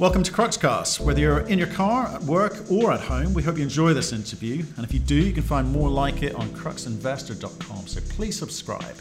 Welcome to Cruxcast. Whether you're in your car, at work, or at home, we hope you enjoy this interview. And if you do, you can find more like it on cruxinvestor.com. So please subscribe.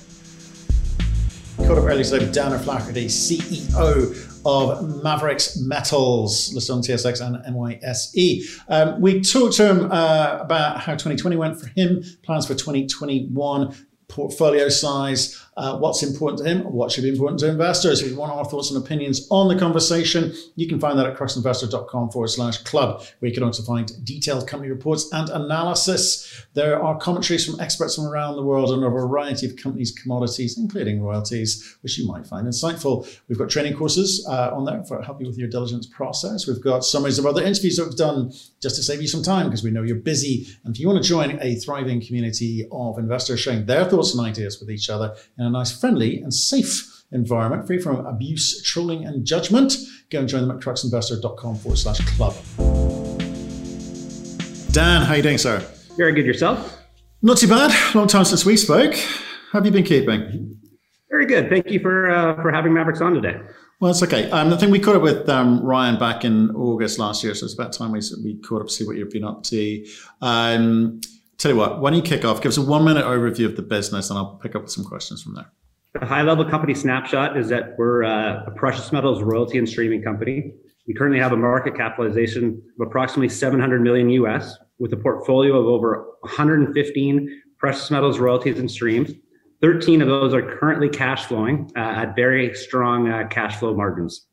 Caught up earlier today with Dan O'Flaherty, CEO of Maverix Metals, listed on TSX and NYSE. Um, we talked to him uh, about how 2020 went for him, plans for 2021, portfolio size, uh, what's important to him, what should be important to investors. If you want our thoughts and opinions on the conversation, you can find that at cruxinvestor.com forward slash club, where you can also find detailed company reports and analysis. There are commentaries from experts from around the world on a variety of companies' commodities, including royalties, which you might find insightful. We've got training courses uh, on there for help you with your diligence process. We've got summaries of other interviews that we've done just to save you some time because we know you're busy. And if you want to join a thriving community of investors sharing their thoughts and ideas with each other in a nice, friendly, and safe environment, free from abuse, trolling, and judgment, go and join them at cruxinvestor.com forward slash club. Dan, how you doing, sir? Very good yourself. Not too bad. Long time since we spoke. How have you been keeping? Very good. Thank you for uh, for having Maverix on today. Well, it's okay. Um, I think we caught up with um, Ryan back in August last year, so it's about time we, we caught up to see what you've been up to. Um, tell you what, why don't you kick off? Give us a one minute overview of the business, and I'll pick up some questions from there. The high level company snapshot is that we're uh, a precious metals royalty and streaming company. We currently have a market capitalization of approximately 700 million US, with a portfolio of over 115 precious metals royalties and streams. 13 of those are currently cash flowing uh, at very strong uh, cash flow margins.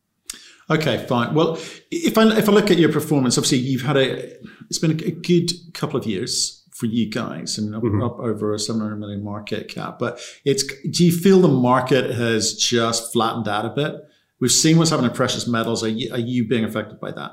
Okay, fine. Well, if I if I look at your performance, obviously you've had a it's been a good couple of years for you guys and up, mm-hmm. up, over a 700 million market cap. But it's do you feel the market has just flattened out a bit? We've seen what's happening in precious metals. Are you, are you being affected by that?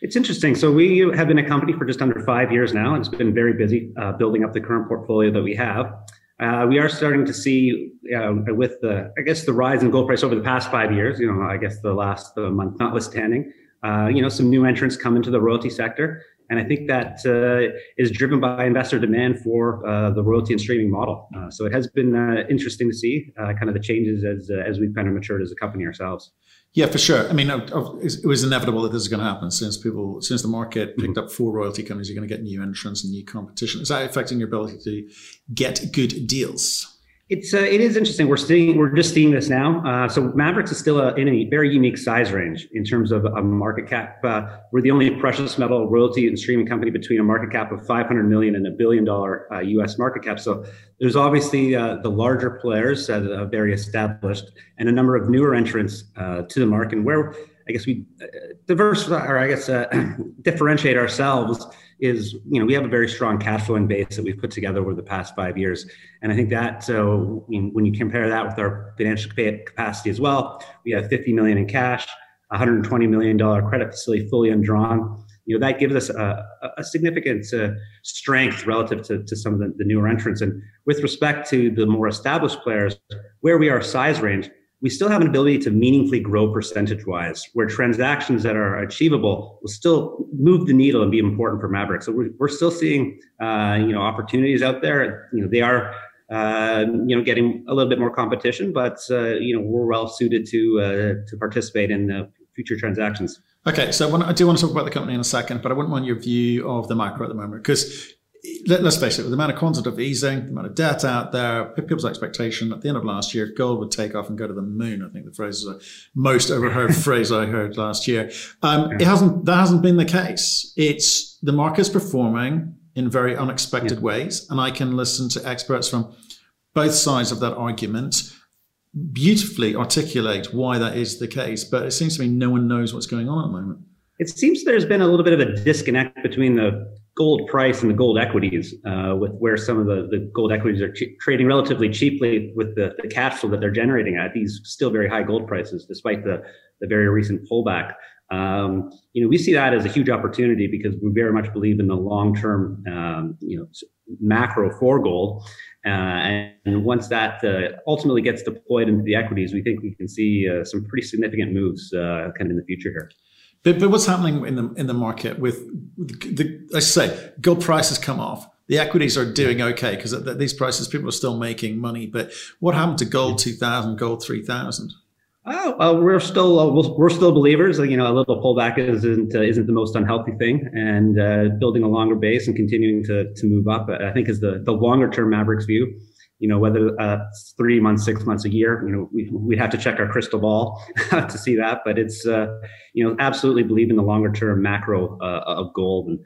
It's interesting. So we have been a company for just under five years now, and it's been very busy uh, building up the current portfolio that we have. Uh, we are starting to see, uh, with the, I guess, the rise in gold price over the past five years. You know, I guess the last uh, month notwithstanding, uh, you know, some new entrants come into the royalty sector, and I think that uh, is driven by investor demand for uh, the royalty and streaming model. Uh, so it has been uh, interesting to see uh, kind of the changes as uh, as we've kind of matured as a company ourselves. Yeah, for sure. I mean, it was inevitable that this is going to happen since people, since the market picked up four royalty companies, you're going to get new entrants and new competition. Is that affecting your ability to get good deals? It's uh, it is interesting. We're seeing we're just seeing this now. Uh, so Mavericks is still a, in a very unique size range in terms of a market cap. Uh, we're the only precious metal royalty and streaming company between a market cap of 500 million and a billion dollar U.S. Uh, market cap. So there's obviously uh, the larger players that are very established and a number of newer entrants uh, to the market. And where I guess we diversify or I guess differentiate ourselves is you know we have a very strong cash flowing base that we've put together over the past five years. And i think that so when you compare that with our financial capacity as well we have 50 million in cash 120 million dollar credit facility fully undrawn. You know that gives us a, a significant uh, strength relative to, to some of the, the newer entrants. And with respect to the more established players where we are size range we still have an ability to meaningfully grow percentage wise, where transactions that are achievable will still move the needle and be important for Maverick. So we're, we're still seeing, uh, you know, opportunities out there. You know, they are, uh, you know, getting a little bit more competition, but uh, you know, we're well suited to uh, to participate in future transactions. Okay, so I do want to talk about the company in a second, but I wouldn't want your view of the macro at the moment because let, us face it, with the amount of quantitative easing, the amount of debt out there, people's expectation at the end of last year, gold would take off and go to the moon. I think the phrase is the most overheard phrase I heard last year. Um, it hasn't. That hasn't been the case. It's the market's performing in very unexpected yeah. ways, and I can listen to experts from both sides of that argument beautifully articulate why that is the case. But it seems to me no one knows what's going on at the moment. It seems there's been a little bit of a disconnect between the gold price and the gold equities, uh, with where some of the, the gold equities are ch- trading relatively cheaply with the, the cash flow that they're generating at these still very high gold prices, despite the, the very recent pullback. Um, you know, we see that as a huge opportunity because we very much believe in the long-term, um, you know, macro for gold. Uh, and, and, once that uh, ultimately gets deployed into the equities, we think we can see uh, some pretty significant moves uh, kind of in the future here. But, but what's happening in the in the market with the, I say gold prices come off. The equities are doing okay because at these prices people are still making money. But what happened to gold two thousand, gold three thousand? Oh, we're still uh, we're still believers. You know, a little pullback isn't uh, isn't the most unhealthy thing, and uh, building a longer base and continuing to to move up, I think, is the the longer term Maverix view. You know, whether uh, three months, six months, a year, you know, we we have to check our crystal ball to see that. But it's uh, you know, absolutely believe in the longer term macro of gold, and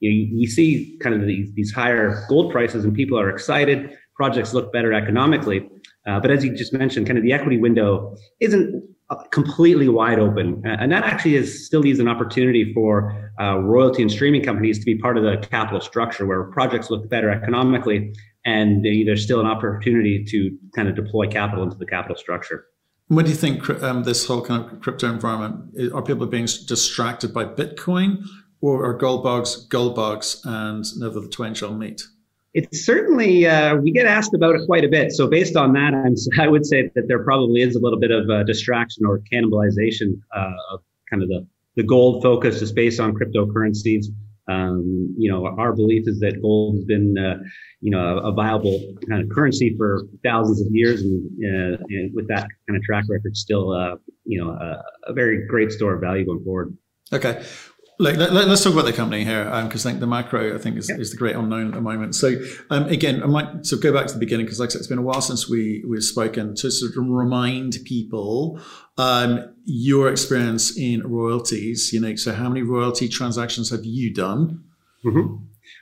you know, you see kind of these these higher gold prices, and people are excited. Projects look better economically uh, but as you just mentioned, kind of the equity window isn't completely wide open. And that actually is still leaves an opportunity for uh, royalty and streaming companies to be part of the capital structure where projects look better economically and there's still an opportunity to kind of deploy capital into the capital structure. What do you think um, this whole kind of crypto environment, are people being distracted by Bitcoin or are gold bugs gold bugs and never the twain shall meet? It's certainly uh, we get asked about it quite a bit. So based on that, I'm, I would say that there probably is a little bit of a distraction or cannibalization uh, of kind of the the gold focus is based on cryptocurrencies. Um, you know, our belief is that gold has been, uh, you know, a, viable kind of currency for thousands of years, and, uh, and with that kind of track record, still, uh, you know, a, a, very great store of value going forward. Okay, like, let, us talk about the company here because um, I think the macro I think is, is the great unknown at the moment. So um, again, I might sort of go back to the beginning because like I said, it's been a while since we we've spoken to sort of remind people um, your experience in royalties. You know, so how many royalty transactions have you done? Mm-hmm.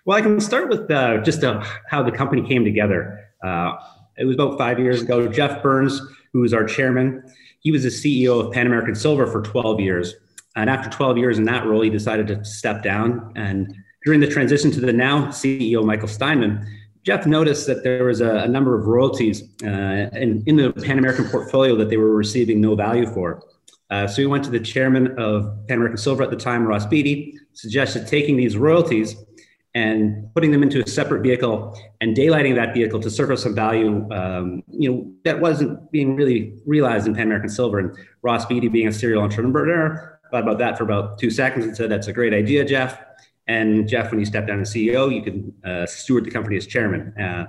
Well, I can start with uh, just uh, how the company came together. Uh, it was about five years ago. Geoff Burns, who was our chairman, he was the CEO of Pan American Silver for 12 years. And after 12 years in that role, he decided to step down. And during the transition to the now CEO, Michael Steinmann, Geoff noticed that there was a, a number of royalties uh, in, in, the Pan American portfolio that they were receiving no value for. Uh, so he went to the chairman of Pan American Silver at the time, Ross Beaty, suggested taking these royalties and putting them into a separate vehicle and daylighting that vehicle to surface some value, um, you know, that wasn't being really realized in Pan American Silver. And Ross Beaty, being a serial entrepreneur, thought about that for about two seconds and said, "That's a great idea, Geoff. And Geoff, when you step down as CEO, you can uh, steward the company as chairman. Uh,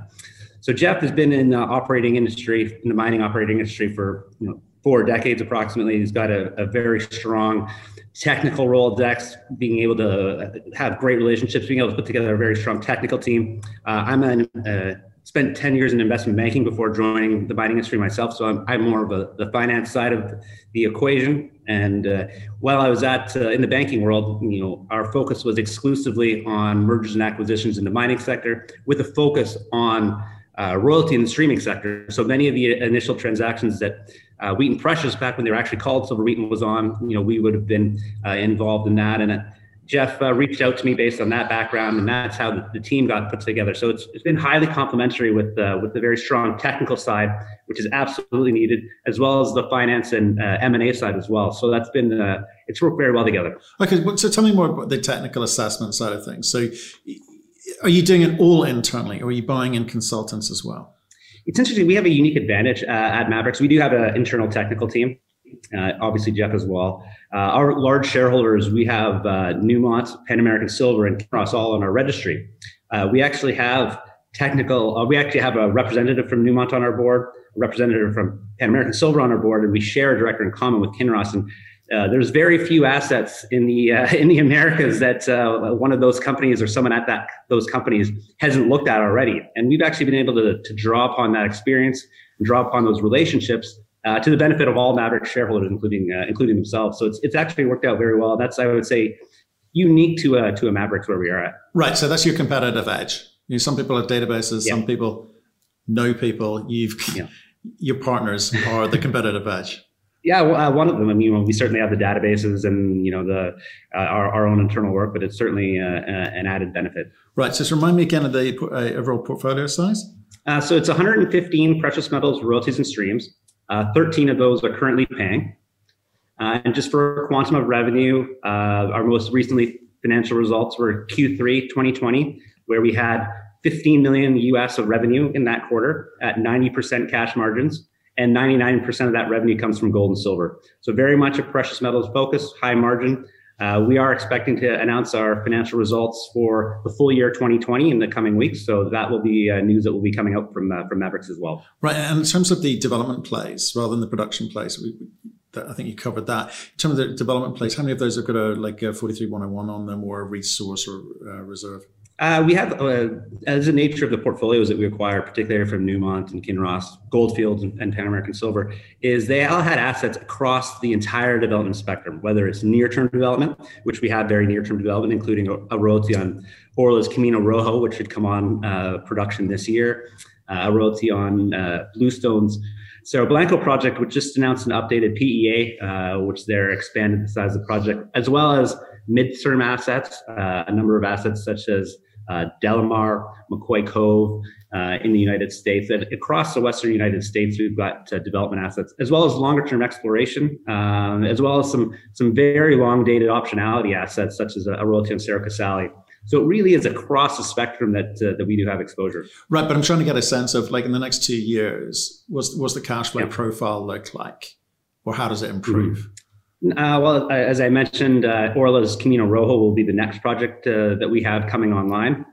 so Geoff has been in the operating industry, in the mining operating industry for you know, four decades approximately. He's got a, a very strong technical role Rolodex, being able to have great relationships, being able to put together a very strong technical team. Uh, I'm an uh, spent 10 years in investment banking before joining the mining industry myself. So I'm, I'm more of a, the finance side of the equation. And uh, while I was at uh, in the banking world, you know, our focus was exclusively on mergers and acquisitions in the mining sector, with a focus on uh, royalty in the streaming sector. So many of the initial transactions that uh, Wheaton Precious, back when they were actually called Silver Wheaton, was on, you know, we would have been uh, involved in that. And Geoff uh, reached out to me based on that background, and that's how the, the team got put together. So it's, it's been highly complementary with uh, with the very strong technical side, which is absolutely needed, as well as the finance and uh, M and A side as well. So that's been uh, it's worked very well together. Okay, so tell me more about the technical assessment side of things. So, are you doing it all internally, or are you buying in consultants as well? It's interesting. We have a unique advantage uh, at Maverix. We do have an internal technical team uh, obviously Geoff as well. Uh, our large shareholders, we have uh, Newmont, Pan American Silver, and Kinross all on our registry. Uh, we actually have technical, uh, we actually have a representative from Newmont on our board, a representative from Pan American Silver on our board, and we share a director in common with Kinross. And uh, there's very few assets in the in the Americas that one of those companies or someone at that those companies hasn't looked at already. And we've actually been able to, to draw upon that experience and draw upon those relationships uh, to the benefit of all Maverick shareholders, including uh, including themselves. So it's it's actually worked out very well. That's I would say unique to a to a Maverix where we are at. Right. So that's your competitive edge. You know, some people have databases. Yeah. Some people know people. You've yeah. your partners are the competitive edge. Yeah, well, uh, one of them. I mean, we certainly have the databases and you know the uh, our, our own internal work, but it's certainly uh, uh an added benefit. Right. So, just remind me again of the uh, overall portfolio size. Uh, so it's 115 precious metals, royalties, and streams. Uh, 13 of those are currently paying. Uh, and just for quantum of revenue, uh, our most recently financial results were Q3 2020, where we had 15 million US of revenue in that quarter at 90% cash margins. And 99% of that revenue comes from gold and silver. So very much a precious metals focus, high margin, uh, we are expecting to announce our financial results for the full year 2020 in the coming weeks. So that will be uh, news that will be coming out from uh, from Maverix as well. Right. And in terms of the development plays rather than the production plays, we, I think you covered that. In terms of the development plays, how many of those have got a like a 43101 on them or a resource or uh, reserve? Uh, we have, uh, as the nature of the portfolios that we acquire, particularly from Newmont and Kinross, Goldfields and, and Pan American Silver, is they all had assets across the entire development spectrum, whether it's near-term development, which we have very near-term development, including a, a royalty on Orla's Camino Rojo, which should come on uh, production this year, uh, a royalty on uh, Bluestone's Cerro Blanco project, which just announced an updated PEA, uh, which they're expanded the size of the project, as well as mid-term assets, a number of assets such as uh, Delamar, McCoy Cove uh, in the United States. And across the Western United States, we've got uh, development assets, as well as longer term exploration, um, as well as some, some very long dated optionality assets, such as a, a royalty on Cerro Casale. So it really is across the spectrum that uh, that we do have exposure. Right, but I'm trying to get a sense of like in the next two years, what's what's the cash flow yeah. profile look like, or how does it improve? Mm-hmm. Uh, well, as I mentioned, uh, Orla's Camino Rojo will be the next project uh, that we have coming online.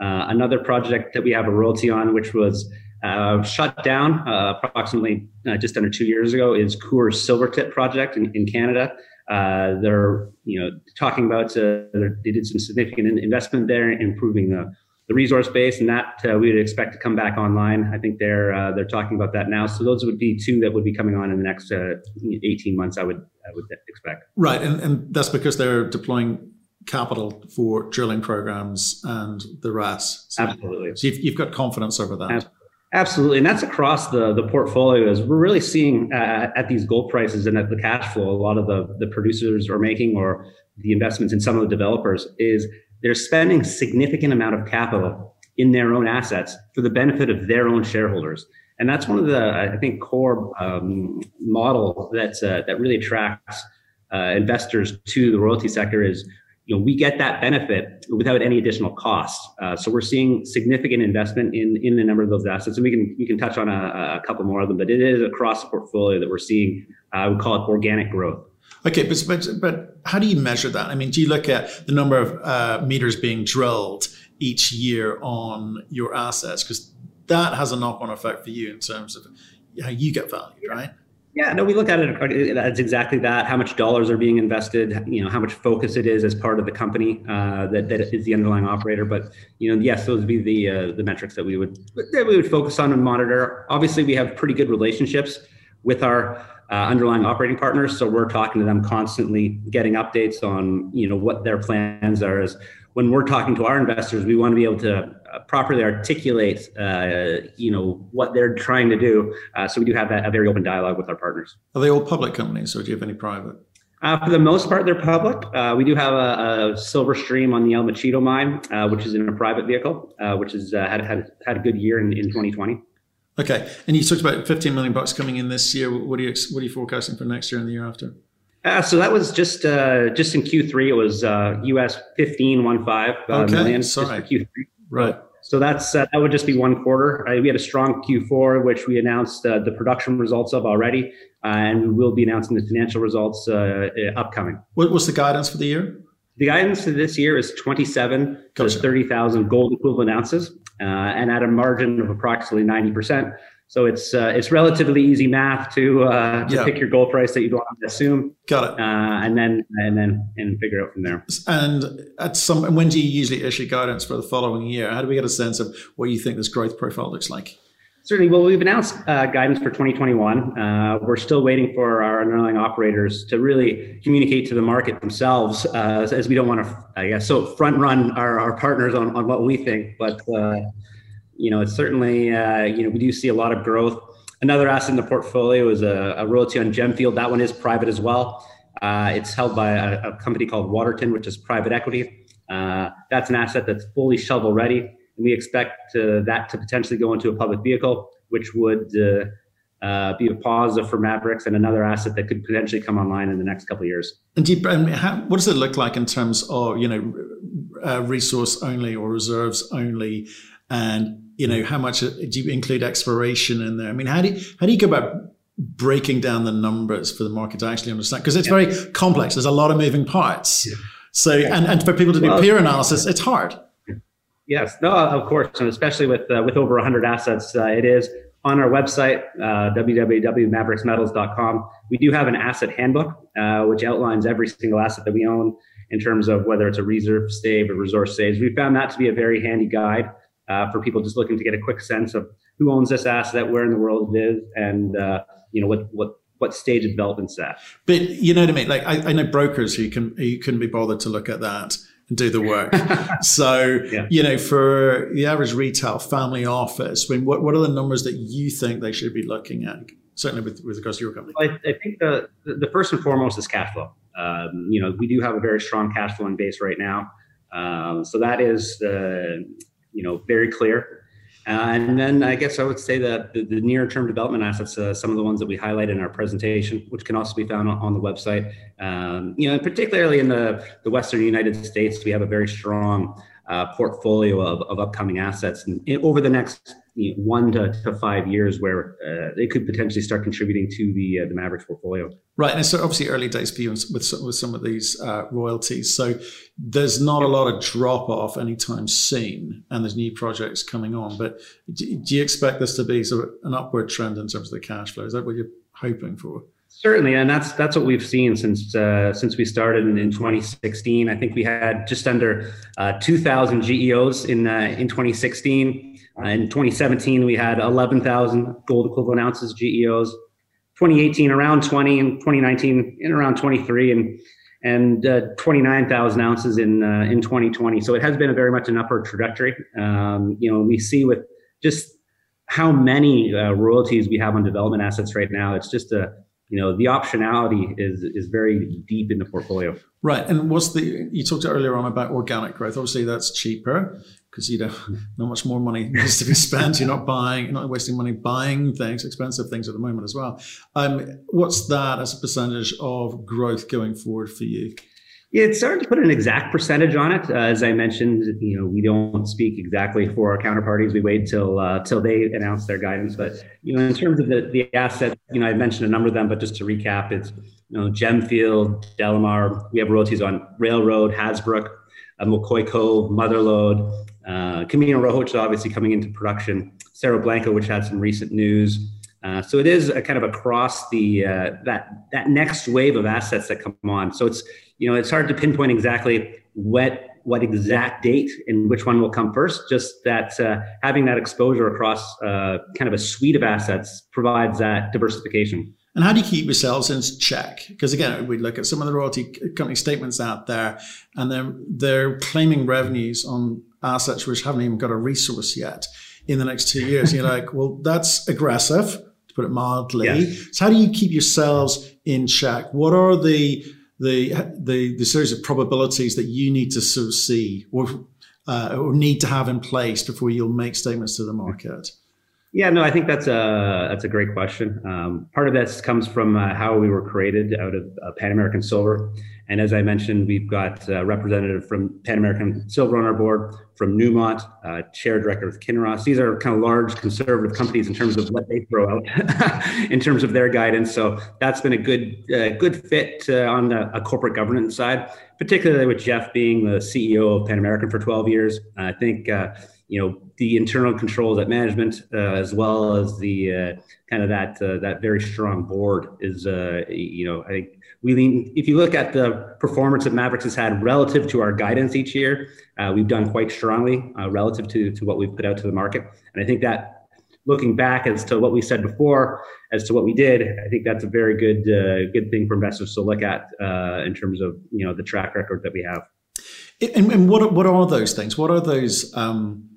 Uh, another project that we have a royalty on, which was uh, shut down uh, approximately just under two years ago, is Coeur's Silvertip project in, in Canada. they're, you know, talking about they did some significant investment there, improving the the resource base, and that uh, we would expect to come back online. I think they're uh, they're talking about that now. So those would be two that would be coming on in the next uh, 18 months. I would I would expect. Right, and and that's because they're deploying capital for drilling programs and the rest. So, Absolutely. So you've, you've got confidence over that. Absolutely, and that's across the the portfolio. As we're really seeing uh, at these gold prices and at the cash flow, a lot of the the producers are making or the investments in some of the developers is they're spending significant amount of capital in their own assets for the benefit of their own shareholders. And that's one of the, I think, core um, model that's, uh, that really attracts uh, investors to the royalty sector is, you know, we get that benefit without any additional cost. Uh, so we're seeing significant investment in, in a number of those assets. And we can, we can touch on a, a couple more of them, but it is across the portfolio that we're seeing, uh, I would call it organic growth. Okay, but, but but how do you measure that? I mean, do you look at the number of uh, meters being drilled each year on your assets because that has a knock-on effect for you in terms of how you get valued, right? Yeah, no, we look at it as exactly that. How much dollars are being invested? You know, how much focus it is as part of the company uh, that, that is the underlying operator. But you know, yes, those would be the uh, the metrics that we would that we would focus on and monitor. Obviously, we have pretty good relationships with our uh, underlying operating partners. So we're talking to them constantly, getting updates on you know what their plans are. As when we're talking to our investors, we want to be able to uh, properly articulate uh, you know what they're trying to do. Uh, so we do have that, a very open dialogue with our partners. Are they all public companies, or do you have any private? Uh, for the most part, they're public. Uh, we do have a, a, silver stream on the El Mochito mine, uh, which is in a private vehicle, uh, which has uh, had, had had a good year in, in 2020. Okay, and you talked about 15 million bucks coming in this year. What are you what are you forecasting for next year and the year after? Uh, so that was just uh, just in Q3. It was uh, US 15 one five uh, okay, million sorry. Q3. Right. So that's uh, that would just be one quarter. Uh, we had a strong Q4, which we announced uh, the production results of already, uh, and we will be announcing the financial results uh, upcoming. What was the guidance for the year? The guidance for this year is 27 gotcha. to 30,000 gold equivalent ounces uh, and at a margin of approximately 90%. So it's uh, it's relatively easy math to uh, to yeah. pick your gold price that you want to assume. Got it. Uh, and then and then and figure out from there. And at some when do you usually issue guidance for the following year? How do we get a sense of what you think this growth profile looks like? Certainly. Well, we've announced uh, guidance for 2021. Uh, we're still waiting for our underlying operators to really communicate to the market themselves, uh, as we don't want to, I guess, so front run our, our partners on, on what we think. But uh, you know, it's certainly, uh, you know, we do see a lot of growth. Another asset in the portfolio is a, a royalty on Gemfield. That one is private as well. Uh, it's held by a, a, company called Waterton, which is private equity. that's an asset that's fully shovel ready and we expect uh, that to potentially go into a public vehicle, which would uh, uh, be a pause for Maverix and another asset that could potentially come online in the next couple of years. And do you, how, what does it look like in terms of you know uh, resource only or reserves only, and you know how much do you include exploration in there? I mean, how do you, how do you go about breaking down the numbers for the market to actually understand? Because it's yeah. very complex. There's a lot of moving parts. Yeah. So and, and for people to do well, peer analysis, it's hard. Yes, no, of course, and especially with uh, with over 100 assets, uh, it is. on our website, uh, www.maverixmetals.com, we do have an asset handbook, uh, which outlines every single asset that we own in terms of whether it's a reserve stage or resource stage. We found that to be a very handy guide uh, for people just looking to get a quick sense of who owns this asset, where in the world it is, and uh, you know what what what stage of development's at. But you know what I mean? Like I, I know brokers who can who couldn't be bothered to look at that and do the work. so, yeah. you know, for the average retail family office, I mean, what, what are the numbers that you think they should be looking at? Certainly with, with regards to your company. I, I think the, the first and foremost is cash flow. Um, you know, we do have a very strong cash flow in base right now. Um, so that is, uh, you know, very clear. Uh, and then I guess I would say that the, the near term development assets, uh, some of the ones that we highlight in our presentation, which can also be found on, on the website, um, you know, particularly in the, the Western United States, we have a very strong uh, portfolio of, of upcoming assets. And over the next you know, one to, to five years where uh, they could potentially start contributing to the uh, the Maverix portfolio. Right, and so obviously early days for you with some, with some of these uh, royalties. So there's not a lot of drop off anytime soon, and there's new projects coming on. But do, do you expect this to be sort of an upward trend in terms of the cash flow? Is that what you're hoping for? Certainly, and that's that's what we've seen since uh, since we started in, in, 2016. I think we had just under uh, 2,000 GEOs in uh, in 2016. Uh, in 2017, we had 11,000 gold equivalent ounces GEOs. 2018, around 20, and 2019, in around 23, and and uh, 29,000 ounces in uh, in 2020. So it has been a very much an upward trajectory. Um, you know, we see with just how many royalties we have on development assets right now. It's just a you know the optionality is is very deep in the portfolio. Right, and what's the you talked earlier on about organic growth? Obviously, that's cheaper because you know not much more money needs to be spent. You're not buying, you're not wasting money buying things, expensive things at the moment as well. Um, what's that as a percentage of growth going forward for you? It's hard to put an exact percentage on it. Uh, as I mentioned, you know, we don't speak exactly for our counterparties. We wait till uh, till they announce their guidance. But you know, in terms of the the assets, you know, I mentioned a number of them, but just to recap, it's you know, Gemfield, Delamar. We have royalties on Railroad, Hasbrouck, uh, McCoy Cove, uh, Camino Rojo, which is obviously coming into production, Cerro Blanco, which had some recent news. Uh, so it is a kind of across the uh, that that next wave of assets that come on. So it's you know it's hard to pinpoint exactly what what exact date and which one will come first. Just that uh, having that exposure across uh, kind of a suite of assets provides that diversification. And how do you keep yourselves in check? Because again, we look at some of the royalty company statements out there, and they're they're claiming revenues on assets which haven't even got a resource yet in the next two years. you're like, well, that's aggressive, to put it mildly. Yes. So how do you keep yourselves in check? What are the the the, the series of probabilities that you need to sort of see or uh, or need to have in place before you'll make statements to the market? Yeah, no, I think that's a that's a great question. Um, part of this comes from uh, how we were created out of uh, Pan American Silver, and as I mentioned, we've got a representative from Pan American Silver on our board, from Newmont, uh, chair director with Kinross. These are kind of large conservative companies in terms of what they throw out in terms of their guidance. So that's been a good uh, good fit uh, on the a corporate governance side, particularly with Geoff being the CEO of Pan American for 12 years. I think uh, you know the internal controls at management uh, as well as the uh, kind of that uh, that very strong board is uh, you know I think we lean if you look at the performance that Maverix has had relative to our guidance each year uh, we've done quite strongly uh, relative to to what we've put out to the market and I think that looking back as to what we said before as to what we did I think that's a very good good thing for investors to look at in terms of you know the track record that we have. And, and what what are those things? What are those um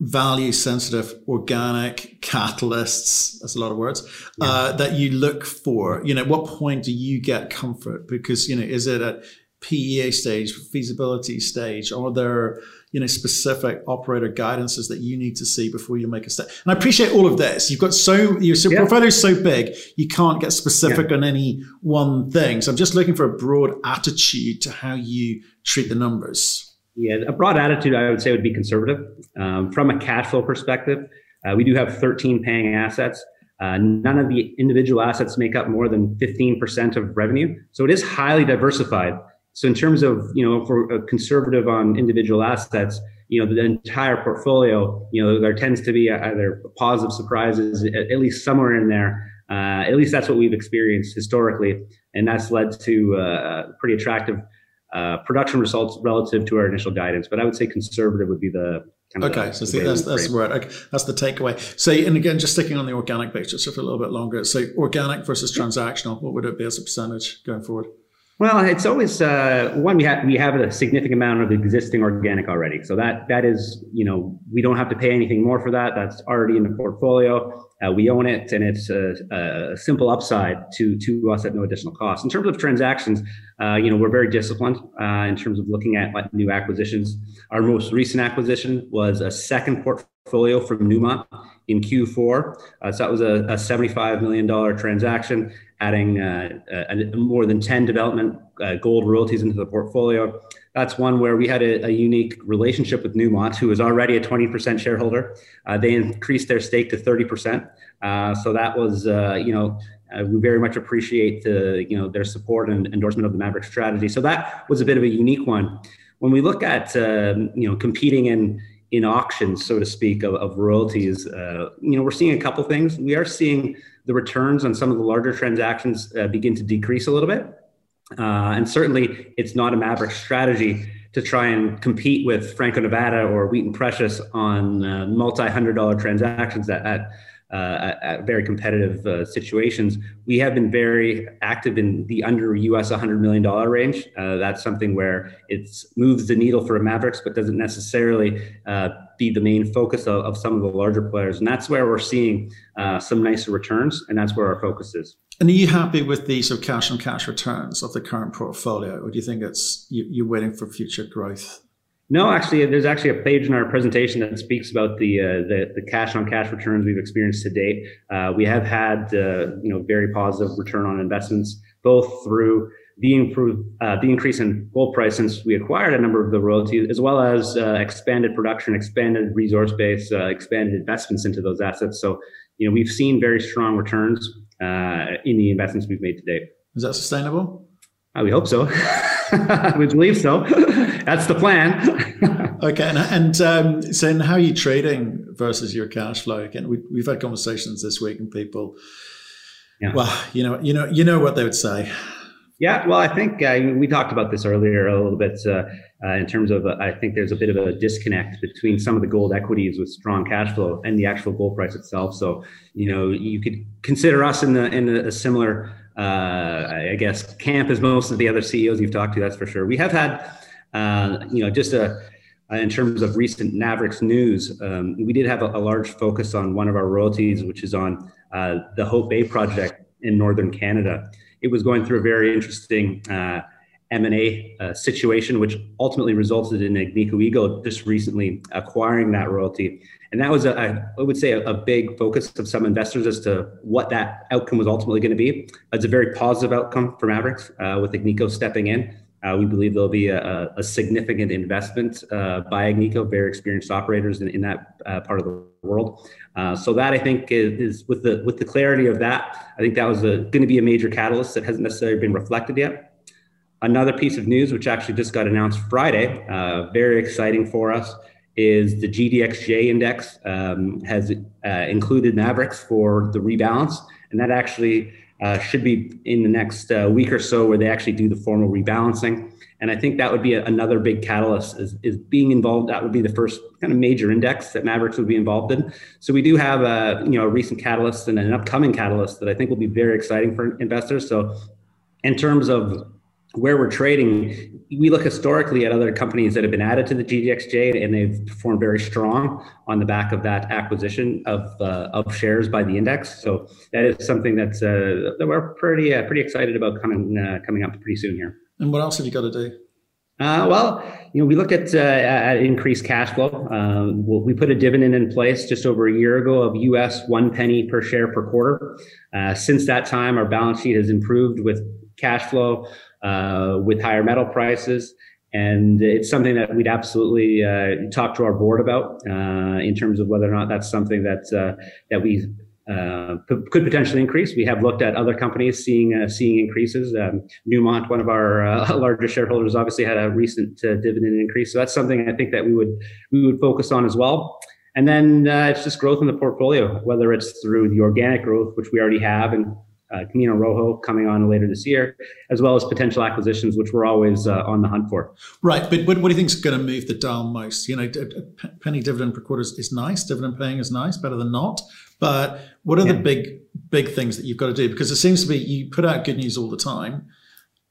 value sensitive organic catalysts that's a lot of words yeah. uh, that you look for. You know at what point do you get comfort? Because you know is it at PEA stage feasibility stage? Are there you know specific operator guidances that you need to see before you make a step and i appreciate all of this. You've got so your yeah. portfolio is so big you can't get specific yeah. on any one thing. So i'm just looking for a broad attitude to how you treat the numbers yeah, a broad attitude I would say would be conservative. Um, from a cash flow perspective, uh, we do have 13 paying assets. Uh, none of the individual assets make up more than 15% of revenue. So it is highly diversified. So in terms of, you know, for we're conservative on individual assets, you know, the entire portfolio, you know, there tends to be either positive surprises, at least somewhere in there. Uh, at least that's what we've experienced historically, and that's led to uh, pretty attractive uh, production results relative to our initial guidance. But I would say conservative would be the Kind of okay, so see, that's that's the word. Okay, that's the takeaway. So, and again, just sticking on the organic base just for a little bit longer. So, organic versus transactional, what would it be as a percentage going forward? Well, it's always uh, one we have we have a significant amount of existing organic already, so that that is you know we don't have to pay anything more for that. That's already in the portfolio. Uh, we own it, and it's a, a, simple upside to to us at no additional cost. In terms of transactions, uh, you know we're very disciplined uh, in terms of looking at new acquisitions. Our most recent acquisition was a second portfolio from Newmont in Q4. Uh, so that was a, a $75 million transaction adding uh, uh, more than 10 development uh, gold royalties into the portfolio. That's one where we had a, a unique relationship with Newmont, who was already a 20% shareholder. Uh, they increased their stake to 30%. Uh, so that was, uh, you know, we very much appreciate the, you know, their support and endorsement of the Maverick strategy. So that was a bit of a unique one. When we look at, um, you know, competing in in auctions, so to speak, of, of royalties, you know, we're seeing a couple things. We are seeing the returns on some of the larger transactions uh, begin to decrease a little bit. Uh, and certainly, it's not a Maverick strategy to try and compete with Franco Nevada or Wheaton Precious on uh, multi hundred dollar transactions at, at uh, at very competitive uh, situations. We have been very active in the under US $100 million range. Uh, that's something where it moves the needle for a Maverix, but doesn't necessarily uh, be the main focus of, of, some of the larger players. And that's where we're seeing uh, some nicer returns, and that's where our focus is. And are you happy with the sort of cash on cash returns of the current portfolio, or do you think it's you, you're waiting for future growth no, actually, there's actually a page in our presentation that speaks about the uh, the, the, cash on cash returns we've experienced to date. Uh, we have had uh, you know very positive return on investments, both through the improve uh, the increase in gold price since we acquired a number of the royalties, as well as uh, expanded production, expanded resource base, uh, expanded investments into those assets. So you know we've seen very strong returns in the investments we've made to date. Is that sustainable? we hope so. we believe so. That's the plan. okay, and, and um, so how are you trading versus your cash flow? Again, we, we've had conversations this week, and people, yeah. well, you know, you know, you know what they would say. Yeah, well, I think uh, we talked about this earlier a little bit uh, uh, in terms of uh, I think there's a bit of a disconnect between some of the gold equities with strong cash flow and the actual gold price itself. So, you know, you could consider us in the in a, a similar uh, I guess, camp as most of the other CEOs you've talked to. That's for sure. We have had, uh, you know, just a in terms of recent Maverix news, um, we did have a, a, large focus on one of our royalties, which is on uh, the Hope Bay project in northern Canada. It was going through a very interesting uh, M&A uh, situation, which ultimately resulted in Agnico Eagle just recently acquiring that royalty. And that was, a, I would say, a, a, big focus of some investors as to what that outcome was ultimately going to be. It's a very positive outcome for Maverix uh, with Agnico stepping in. Uh, we believe there'll be a, a significant investment uh, by Agnico, very experienced operators in, in that uh, part of the world. Uh, so that I think is, is, with the with the clarity of that, I think that was going to be a major catalyst that hasn't necessarily been reflected yet. Another piece of news, which actually just got announced Friday, uh, very exciting for us, is the GDXJ index um, has uh, included Maverix for the rebalance, and that actually uh, should be in the next uh, week or so where they actually do the formal rebalancing. And I think that would be a, another big catalyst is, is being involved. That would be the first kind of major index that Maverix would be involved in. So we do have a you know a recent catalyst and an upcoming catalyst that I think will be very exciting for investors. So in terms of where we're trading, we look historically at other companies that have been added to the GDXJ and they've performed very strong on the back of that acquisition of, uh, of shares by the index. So that is something that's uh, that we're pretty uh, pretty excited about coming uh, coming up pretty soon here. And what else have you got to do? Uh, well, you know, we look at, uh, at increased cash flow. We put a dividend in place just over a year ago of US one penny per share per quarter. Uh, since that time, our balance sheet has improved with cash flow, uh, with higher metal prices. And it's something that we'd absolutely uh, talk to our board about uh, in terms of whether or not that's something that uh, that we uh, could potentially increase. We have looked at other companies seeing uh, seeing increases. Um, Newmont, one of our largest shareholders, obviously had a recent dividend increase. So that's something I think that we would we would focus on as well. And then it's just growth in the portfolio, whether it's through the organic growth, which we already have, and uh, Camino Rojo coming on later this year, as well as potential acquisitions, which we're always uh, on the hunt for. Right, but what, what do you think is going to move the dial most? You know, penny dividend per quarter is, is nice, dividend paying is nice, better than not. But what are yeah. the big big things that you've got to do? Because it seems to be you put out good news all the time,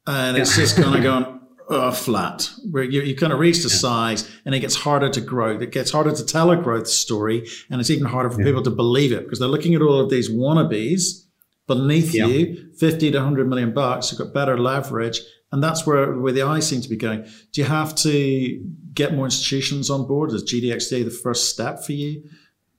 and it's yeah. just kind of going uh, flat, where you, you kind of reach the yeah. size and it gets harder to grow. It gets harder to tell a growth story, and it's even harder for people to believe it because they're looking at all of these wannabes beneath yeah. you, 50 to 100 million bucks, you've got better leverage. And that's where, where the eyes seem to be going. Do you have to get more institutions on board? Is GDXJ the first step for you?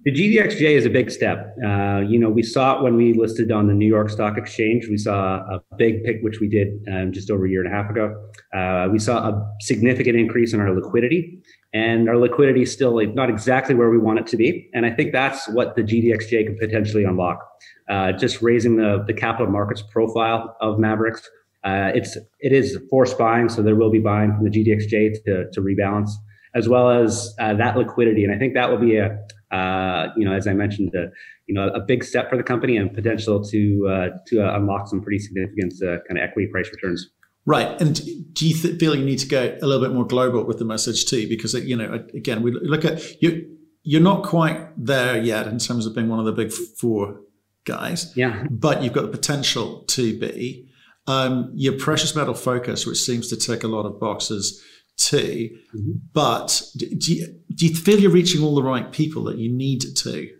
The GDXJ is a big step. Uh, you know, we saw it when we listed on the New York Stock Exchange. We saw a big pick, which we did um, just over a year and a half ago. Uh, we saw a significant increase in our liquidity, and our liquidity is still not exactly where we want it to be. And I think that's what the GDXJ could potentially unlock uh, just raising the, the capital markets profile of Maverix. Uh, it's it is forced buying, so there will be buying from the GDXJ to, to rebalance, as well as uh, that liquidity. And I think that will be a uh, you know as I mentioned, a, you know a big step for the company and potential to uh, to uh, unlock some pretty significant kind of equity price returns. Right, and do you th- feel you need to go a little bit more global with the message too? Because you know, again, we look at you. You're not quite there yet in terms of being one of the big four guys. Yeah. But you've got the potential to be. Um, your precious metal focus, which seems to tick a lot of boxes too. Mm-hmm. But do you, do you feel you're reaching all the right people that you need to?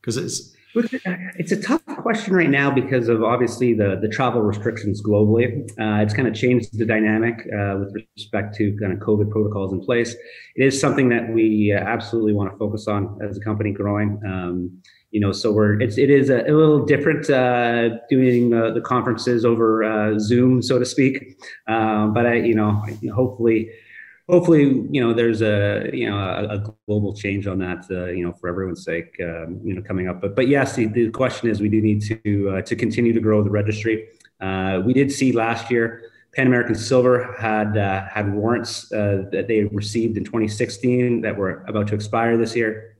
Because it's it's a tough question right now because of obviously the, the travel restrictions globally. Uh, it's kind of changed the dynamic uh, with respect to kind of COVID protocols in place. It is something that we uh, absolutely want to focus on as a company growing. Um, you know, so we're it's it is a, a little different uh, doing uh, the conferences over uh, Zoom, so to speak. Um, but I, you know, hopefully, hopefully, you know, there's a you know a, a global change on that, uh, you know, for everyone's sake, um, you know, coming up. But but yes, the, the question is, we do need to uh, to continue to grow the registry. Uh, we did see last year. Pan American Silver had uh, had warrants uh, that they received in 2016 that were about to expire this year.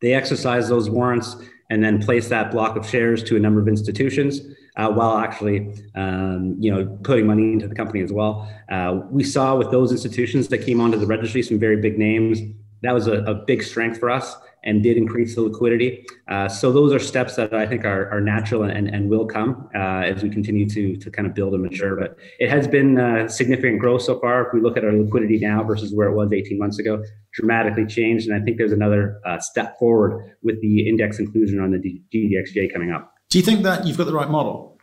They exercised those warrants and then placed that block of shares to a number of institutions uh, while actually, um, you know, putting money into the company as well. Uh, we saw with those institutions that came onto the registry some very big names. That was a, a big strength for us and did increase the liquidity. Uh, so those are steps that I think are, are natural and, and will come uh, as we continue to, to kind of build and mature. But it has been uh, significant growth so far. If we look at our liquidity now versus where it was 18 months ago, dramatically changed. And I think there's another uh, step forward with the index inclusion on the GDXJ coming up. Do you think that you've got the right model?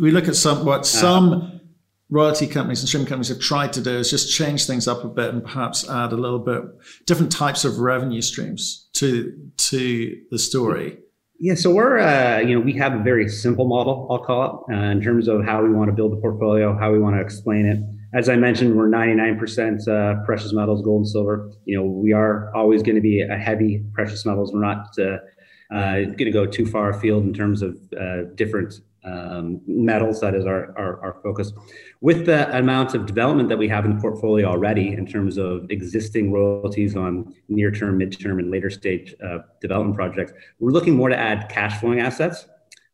We look at some what uh, some royalty companies and streaming companies have tried to do is just change things up a bit and perhaps add a little bit different types of revenue streams to to the story. Yeah, so we're uh, you know we have a very simple model, I'll call it, uh, in terms of how we want to build the portfolio, how we want to explain it. As I mentioned, we're 99% uh, precious metals, gold and silver. You know, we are always going to be a heavy precious metals. We're not uh, uh, going to go too far afield in terms of uh, different um, metals. That is our, our, our, focus. With the amount of development that we have in the portfolio already, in terms of existing royalties on near term, mid-term, and later stage uh, development projects, we're looking more to add cash flowing assets.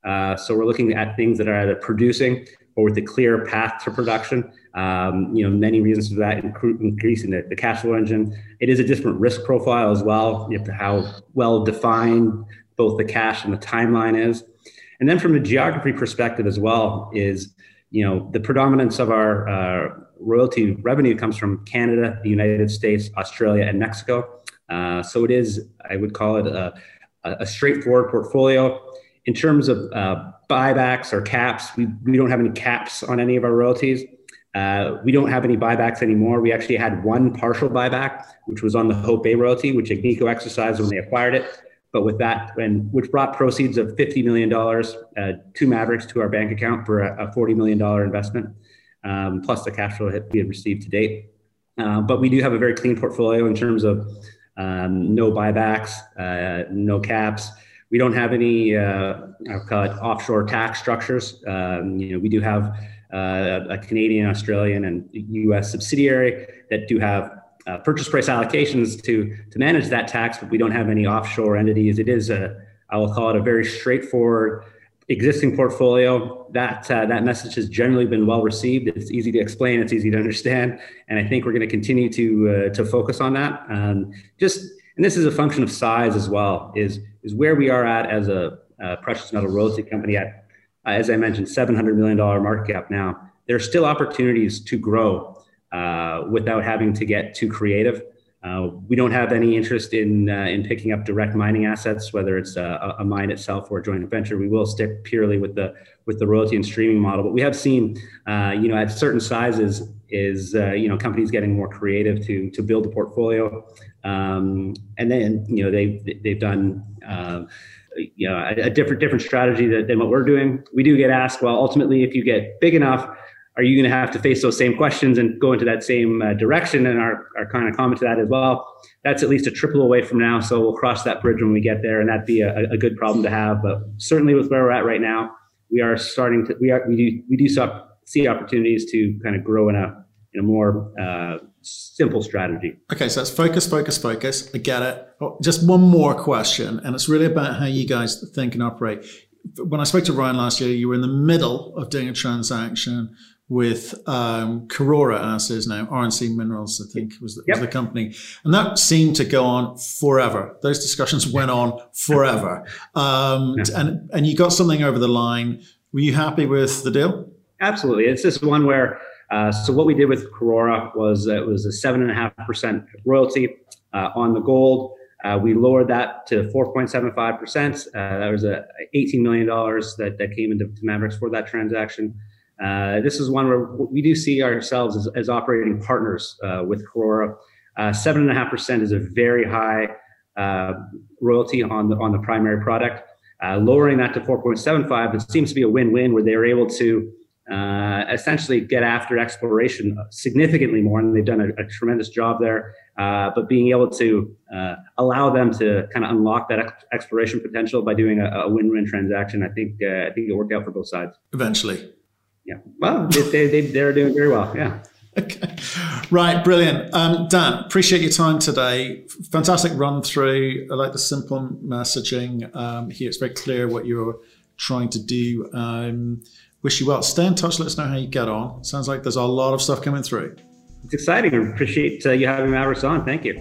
Uh, so we're looking at things that are either producing or with a clear path to production. Um, you know, many reasons for that, increasing the, the cash flow engine. It is a different risk profile as well. You have to how well defined both the cash and the timeline is. And then from a geography perspective as well is, you know, the predominance of our uh, royalty revenue comes from Canada, the United States, Australia, and Mexico. Uh, so it is, I would call it a, a straightforward portfolio. In terms of uh, buybacks or caps, we, we don't have any caps on any of our royalties. Uh, we don't have any buybacks anymore. We actually had one partial buyback, which was on the Hope Bay royalty, which Agnico exercised when they acquired it. But with that, and which brought proceeds of $50 million uh, to Maverix to our bank account for a, a $40 million investment, um, plus the cash flow we had received to date. Uh, but we do have a very clean portfolio in terms of um, no buybacks, uh, no caps. We don't have any uh, I'll call it offshore tax structures. Um, you know, we do have uh, a Canadian, Australian, and U.S. subsidiary that do have uh, purchase price allocations to to manage that tax, but we don't have any offshore entities. It is a I will call it a very straightforward existing portfolio. That uh, that message has generally been well received. It's easy to explain. It's easy to understand, and I think we're going to continue to uh, to focus on that. Um, just and this is a function of size as well. Is is where we are at as a, a precious metal royalty company at, uh, as I mentioned, seven hundred million dollar market cap now. There are still opportunities to grow uh, without having to get too creative. Uh, we don't have any interest in uh, in picking up direct mining assets, whether it's a, a, mine itself or a joint venture. We will stick purely with the with the royalty and streaming model. But we have seen, uh, you know, at certain sizes, is uh, you know companies getting more creative to to build a portfolio, um, and then you know they they've done. Um, you know, a, a different different strategy than, than what we're doing. We do get asked, well, ultimately, if you get big enough, are you going to have to face those same questions and go into that same uh, direction? And our, our kind of comment to that as well, that's at least a triple away from now. So we'll cross that bridge when we get there, and that'd be a, a good problem to have. But certainly with where we're at right now, we are starting to we are we do we do see opportunities to kind of grow in a in a more uh, simple strategy. Okay, so it's focus, focus, focus. I get it. Oh, just one more question, and it's really about how you guys think and operate. When I spoke to Ryan last year, you were in the middle of doing a transaction with um, Karora, as is now RNC Minerals, I think was the, yep. was the, company, and that seemed to go on forever. Those discussions went on forever, um, yeah. and and you got something over the line. Were you happy with the deal? Absolutely. It's just one where. Uh, so what we did with Karora was uh, it was a seven and a half percent royalty uh, on the gold. Uh, we lowered that to 4.75 percent. Uh, that was a 18 million dollars that that came into Maverix for that transaction. This is one where we do see ourselves as, as operating partners with Karora. Uh, seven and a half percent is a very high royalty on the on the primary product. Lowering that to 4.75, it seems to be a win-win where they're able to essentially get after exploration significantly more, and they've done a, a tremendous job there. but being able to allow them to kind of unlock that ex- exploration potential by doing a, a win-win transaction, I think I think it worked out for both sides. Eventually yeah. Well, they, they, they're doing very well. Yeah. Okay. Right, brilliant. Um, Dan, appreciate your time today. Fantastic run through. I like the simple messaging um, here. It's very clear what you're trying to do. Um, wish you well. Stay in touch. Let us know how you get on. Sounds like there's a lot of stuff coming through. It's exciting. I appreciate uh, you having Maverix on. Thank you.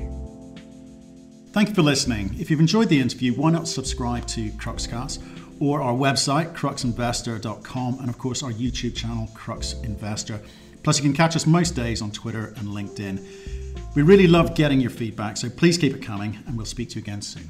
Thank you for listening. If you've enjoyed the interview, why not subscribe to Cruxcast? or our website, cruxinvestor.com, and of course our YouTube channel, Crux Investor. Plus, you can catch us most days on Twitter and LinkedIn. We really love getting your feedback, so please keep it coming, and we'll speak to you again soon.